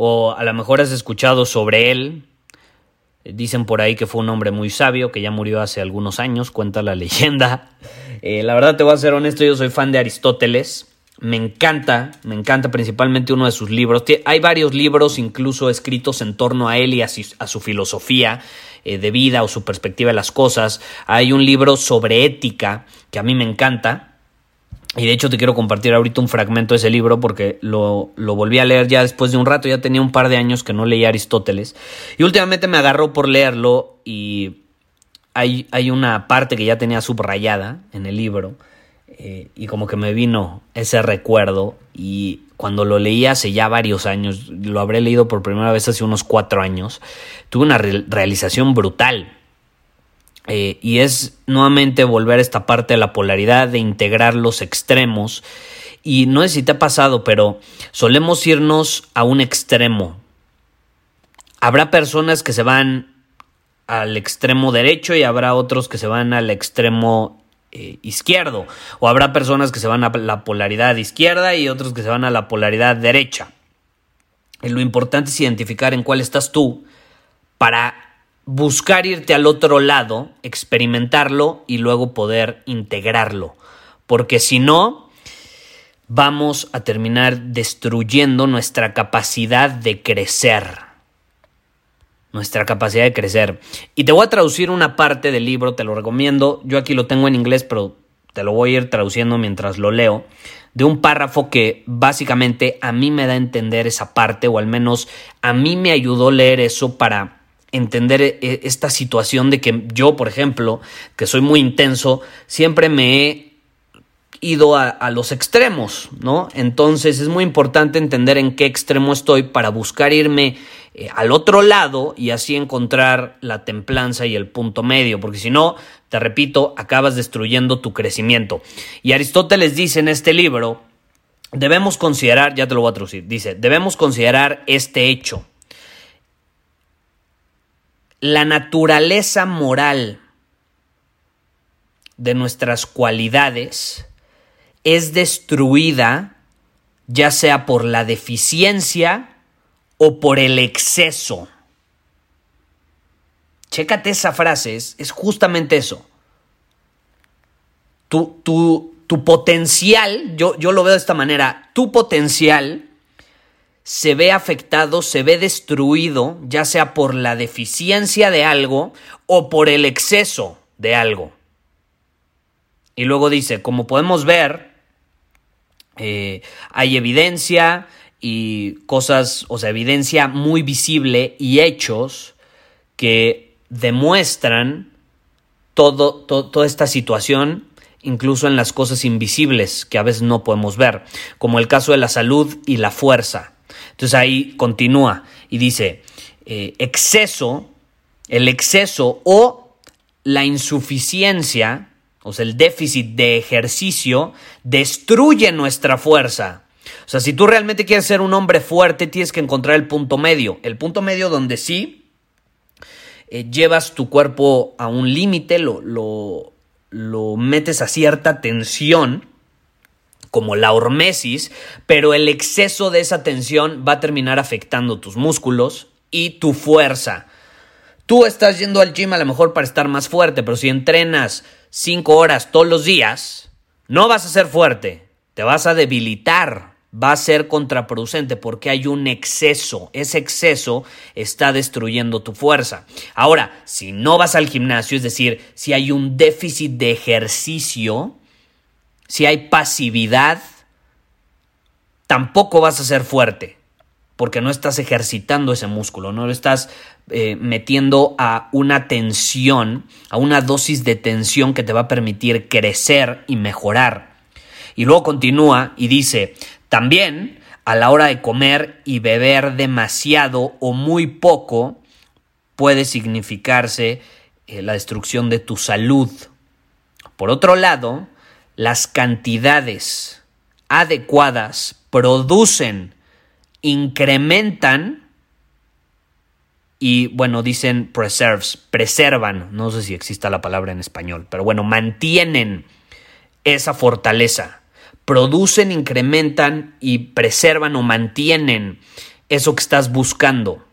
O a lo mejor has escuchado sobre él. Dicen por ahí que fue un hombre muy sabio, que ya murió hace algunos años, cuenta la leyenda. Eh, la verdad te voy a ser honesto, yo soy fan de Aristóteles. Me encanta, me encanta principalmente uno de sus libros. Hay varios libros incluso escritos en torno a él y a su, filosofía eh, de vida o su perspectiva de las cosas. Hay un libro sobre ética que a mí me encanta, y de hecho te quiero compartir ahorita un fragmento de ese libro porque lo, lo, volví a leer ya después de un rato, ya tenía un par de años que no leía Aristóteles. Y últimamente me agarró por leerlo y hay, hay una parte que ya tenía subrayada en el libro eh, y como que me vino ese recuerdo y cuando lo leí hace ya varios años, lo habré leído por primera vez hace unos cuatro años, tuve una realización brutal eh, y es nuevamente volver a esta parte de la polaridad, de integrar los extremos. Y no sé si te ha pasado, pero solemos irnos a un extremo. Habrá personas que se van al extremo derecho y habrá otros que se van al extremo eh, izquierdo. O habrá personas que se van a la polaridad izquierda y otros que se van a la polaridad derecha. Lo importante es identificar en cuál estás tú para buscar irte al otro lado, experimentarlo y luego poder integrarlo. Porque si no, vamos a terminar destruyendo nuestra capacidad de crecer. Nuestra capacidad de crecer. Y te voy a traducir una parte del libro, te lo recomiendo. Yo aquí lo tengo en inglés, pero te lo voy a ir traduciendo mientras lo leo. De un párrafo que básicamente a mí me da a entender esa parte, o al menos a mí me ayudó leer eso para entender eh, esta situación de que yo, por ejemplo, que soy muy intenso, siempre me he ido a, los extremos, ¿no? Entonces es muy importante entender en qué extremo estoy para buscar irme eh, al otro lado y así encontrar la templanza y el punto medio, porque si no, te repito, acabas destruyendo tu crecimiento. Y Aristóteles dice en este libro, debemos considerar, ya te lo voy a traducir, dice, debemos considerar este hecho la naturaleza moral de nuestras cualidades es destruida ya sea por la deficiencia o por el exceso. Chécate esa frase, es, justamente eso. Tu, tu, tu potencial, yo, yo lo veo de esta manera, tu potencial se ve afectado, se ve destruido, ya sea por la deficiencia de algo o por el exceso de algo. Y luego dice, como podemos ver, eh, hay evidencia y cosas, o sea, evidencia muy visible y hechos que demuestran toda esta situación incluso en las cosas invisibles que a veces no podemos ver, como el caso de la salud y la fuerza. Entonces ahí continúa y dice, eh, exceso, el exceso o la insuficiencia, o sea, el déficit de ejercicio, destruye nuestra fuerza. O sea, si tú realmente quieres ser un hombre fuerte, tienes que encontrar el punto medio. El punto medio donde sí eh, llevas tu cuerpo a un límite, lo, lo, lo metes a cierta tensión como la hormesis, pero el exceso de esa tensión va a terminar afectando tus músculos y tu fuerza. Tú estás yendo al gym a lo mejor para estar más fuerte, pero si entrenas 5 horas todos los días, no vas a ser fuerte, te vas a debilitar va a ser contraproducente porque hay un exceso. Ese exceso está destruyendo tu fuerza. Ahora, si no vas al gimnasio, es decir, si hay un déficit de ejercicio, si hay pasividad, tampoco vas a ser fuerte porque no estás ejercitando ese músculo, no lo estás eh, metiendo a una tensión, a una dosis de tensión que te va a permitir crecer y mejorar. Y luego continúa y dice, también a la hora de comer y beber demasiado o muy poco puede significarse eh, la destrucción de tu salud. Por otro lado, las cantidades adecuadas producen incrementan y bueno, dicen preserves, preservan, no sé si exista la palabra en español, pero bueno, mantienen esa fortaleza, producen, incrementan y preservan o mantienen eso que estás buscando.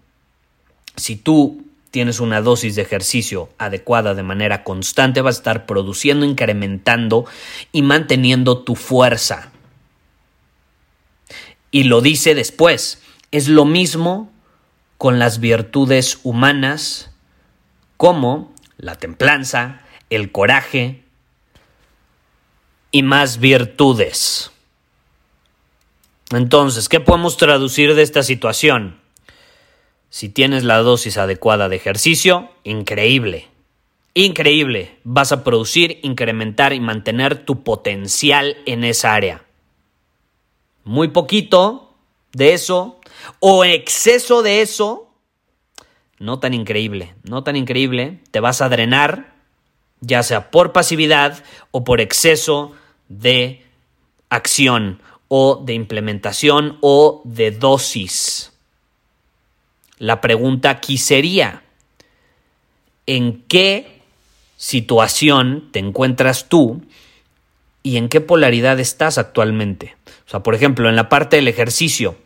Si tú tienes una dosis de ejercicio adecuada de manera constante, vas a estar produciendo, incrementando y manteniendo tu fuerza. Y lo dice después. Es lo mismo con las virtudes humanas como la templanza, el coraje y más virtudes. Entonces, ¿qué podemos traducir de esta situación? Si tienes la dosis adecuada de ejercicio, increíble. Increíble. Vas a producir, incrementar y mantener tu potencial en esa área muy poquito de eso o exceso de eso, no tan increíble, no tan increíble, te vas a drenar, ya sea por pasividad o por exceso de acción o de implementación o de dosis. La pregunta aquí sería, ¿en qué situación te encuentras tú y en qué polaridad estás actualmente? O sea, por ejemplo, en la parte del ejercicio,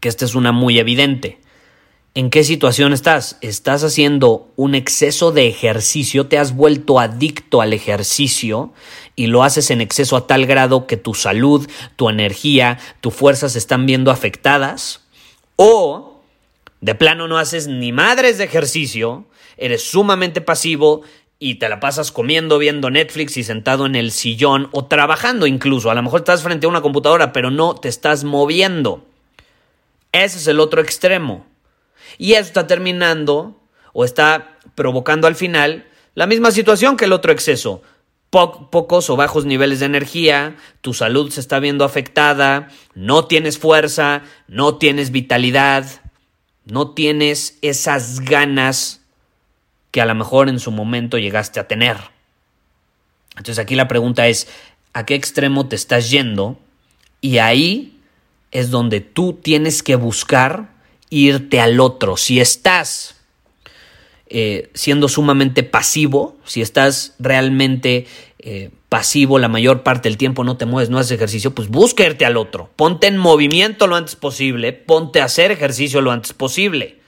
que esta es una muy evidente. ¿En qué situación estás? ¿Estás haciendo un exceso de ejercicio? ¿Te has vuelto adicto al ejercicio y lo haces en exceso a tal grado que tu salud, tu energía, tu fuerza se están viendo afectadas? ¿O de plano no haces ni madres de ejercicio, eres sumamente pasivo y te la pasas comiendo, viendo Netflix y sentado en el sillón o trabajando incluso. A lo mejor estás frente a una computadora, pero no te estás moviendo. Ese es el otro extremo. Y eso está terminando o está provocando al final la misma situación que el otro exceso. pocos o bajos niveles de energía, tu salud se está viendo afectada, no tienes fuerza, no tienes vitalidad, no tienes esas ganas que a lo mejor en su momento llegaste a tener. Entonces aquí la pregunta es, ¿a qué extremo te estás yendo? Y ahí es donde tú tienes que buscar irte al otro. Si estás eh, siendo sumamente pasivo, si estás realmente eh, pasivo la mayor parte del tiempo, no te mueves, no haces ejercicio, pues busca irte al otro. Ponte en movimiento lo antes posible, ponte a hacer ejercicio lo antes posible.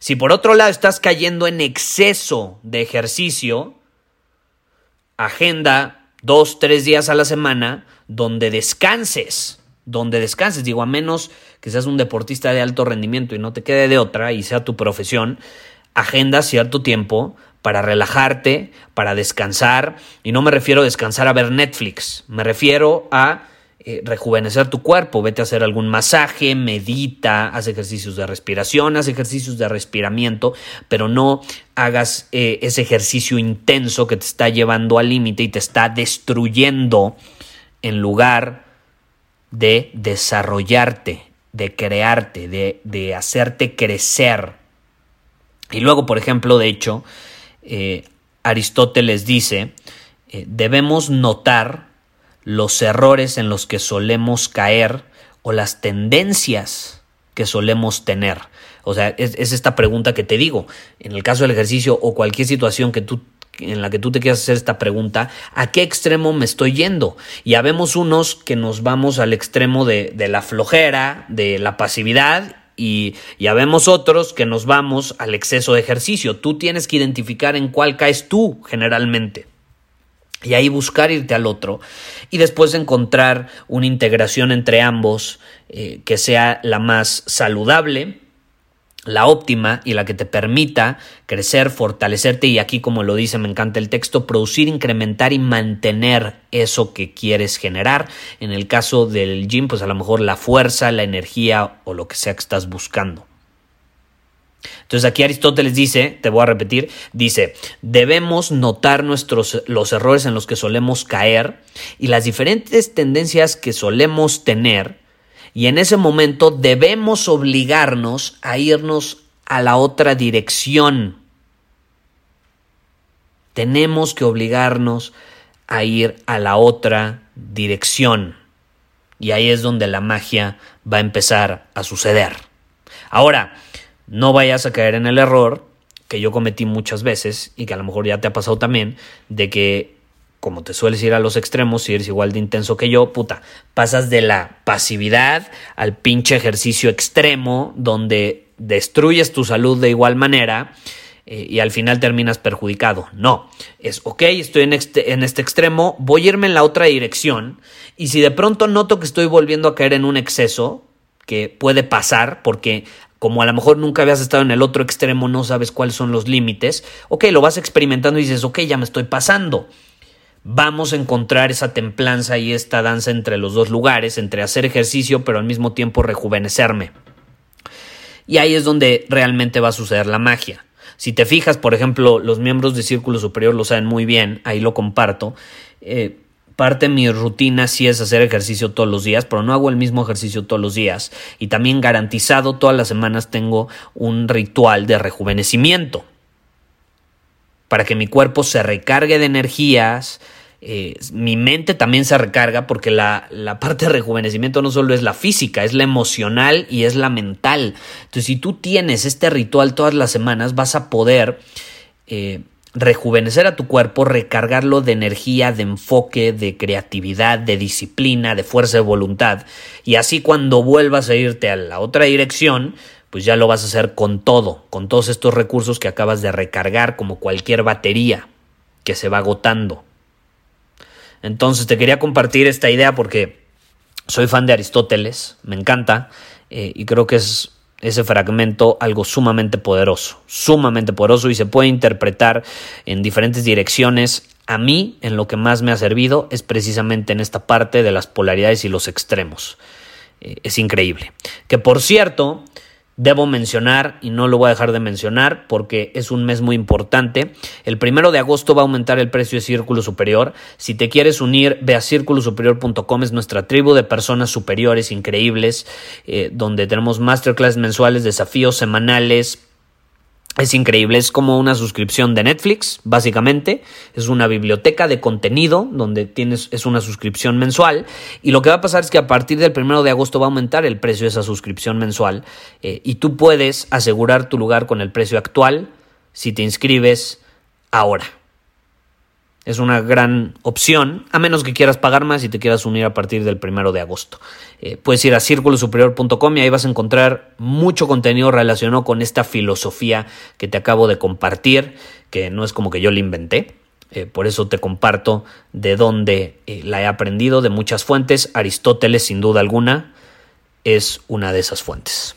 Si por otro lado estás cayendo en exceso de ejercicio, agenda dos, tres días a la semana donde descanses, donde descanses, digo, a menos que seas un deportista de alto rendimiento y no te quede de otra y sea tu profesión, agenda cierto tiempo para relajarte, para descansar, y no me refiero a descansar a ver Netflix, me refiero a eh, rejuvenecer tu cuerpo, vete a hacer algún masaje, medita, haz ejercicios de respiración, haz ejercicios de respiramiento, pero no hagas eh, ese ejercicio intenso que te está llevando al límite y te está destruyendo en lugar de desarrollarte, de crearte, de, de hacerte crecer. Y luego, por ejemplo, de hecho, eh, Aristóteles dice, debemos notar los errores en los que solemos caer o las tendencias que solemos tener. O sea, es, esta pregunta que te digo. En el caso del ejercicio o cualquier situación que tú en la que tú te quieras hacer esta pregunta, ¿a qué extremo me estoy yendo? Ya vemos unos que nos vamos al extremo de, de la flojera, de la pasividad, y ya vemos otros que nos vamos al exceso de ejercicio. Tú tienes que identificar en cuál caes tú generalmente. y ahí buscar irte al otro y después encontrar una integración entre ambos eh, que sea la más saludable, la óptima y la que te permita crecer, fortalecerte y aquí como lo dice, me encanta el texto, producir, incrementar y mantener eso que quieres generar. En el caso del gym, pues a lo mejor la fuerza, la energía o lo que sea que estás buscando. Entonces aquí Aristóteles dice, te voy a repetir, dice, debemos notar nuestros, los errores en los que solemos caer y las diferentes tendencias que solemos tener y en ese momento debemos obligarnos a irnos a la otra dirección. Tenemos que obligarnos a ir a la otra dirección. Y ahí es donde la magia va a empezar a suceder. Ahora, no vayas a caer en el error que yo cometí muchas veces y que a lo mejor ya te ha pasado también, de que como te sueles ir a los extremos, si eres igual de intenso que yo, puta, pasas de la pasividad al pinche ejercicio extremo donde destruyes tu salud de igual manera eh, y al final terminas perjudicado. No, es ok, estoy en este, en este extremo, voy a irme en la otra dirección y si de pronto noto que estoy volviendo a caer en un exceso, que puede pasar porque como a lo mejor nunca habías estado en el otro extremo, no sabes cuáles son los límites, ok, lo vas experimentando y dices, ok, ya me estoy pasando. Vamos a encontrar esa templanza y esta danza entre los dos lugares, entre hacer ejercicio pero al mismo tiempo rejuvenecerme. Y ahí es donde realmente va a suceder la magia. Si te fijas, por ejemplo, los miembros de Círculo Superior lo saben muy bien, ahí lo comparto. Eh, Parte de mi rutina sí es hacer ejercicio todos los días, pero no hago el mismo ejercicio todos los días. Y también garantizado todas las semanas tengo un ritual de rejuvenecimiento. Para que mi cuerpo se recargue de energías, eh, mi mente también se recarga porque la, la, parte de rejuvenecimiento no solo es la física, es la emocional y es la mental. Entonces, si tú tienes este ritual todas las semanas, vas a poder eh, rejuvenecer a tu cuerpo, recargarlo de energía, de enfoque, de creatividad, de disciplina, de fuerza de voluntad. Y así cuando vuelvas a irte a la otra dirección, pues ya lo vas a hacer con todo, con todos estos recursos que acabas de recargar como cualquier batería que se va agotando. Entonces te quería compartir esta idea porque soy fan de Aristóteles, me encanta eh, y creo que es ese fragmento algo sumamente poderoso, sumamente poderoso y se puede interpretar en diferentes direcciones. A mí, en lo que más me ha servido es precisamente en esta parte de las polaridades y los extremos. Eh, es increíble. Que por cierto, Debo mencionar, y no lo voy a dejar de mencionar porque es un mes muy importante, el primero de agosto va a aumentar el precio de Círculo Superior. Si te quieres unir, ve a círculosuperior.com, es nuestra tribu de personas superiores increíbles, eh, donde tenemos masterclass mensuales, desafíos semanales, es increíble, es como una suscripción de Netflix, básicamente. Es una biblioteca de contenido donde tienes, es una suscripción mensual. Y lo que va a pasar es que a partir del primero de agosto va a aumentar el precio de esa suscripción mensual. Eh, y tú puedes asegurar tu lugar con el precio actual si te inscribes ahora. Es una gran opción, a menos que quieras pagar más y te quieras unir a partir del primero de agosto. Eh, puedes ir a círculosuperior.com y ahí vas a encontrar mucho contenido relacionado con esta filosofía que te acabo de compartir, que no es como que yo la inventé. Eh, por eso te comparto de dónde eh, la he aprendido, de muchas fuentes. Aristóteles, sin duda alguna, es una de esas fuentes.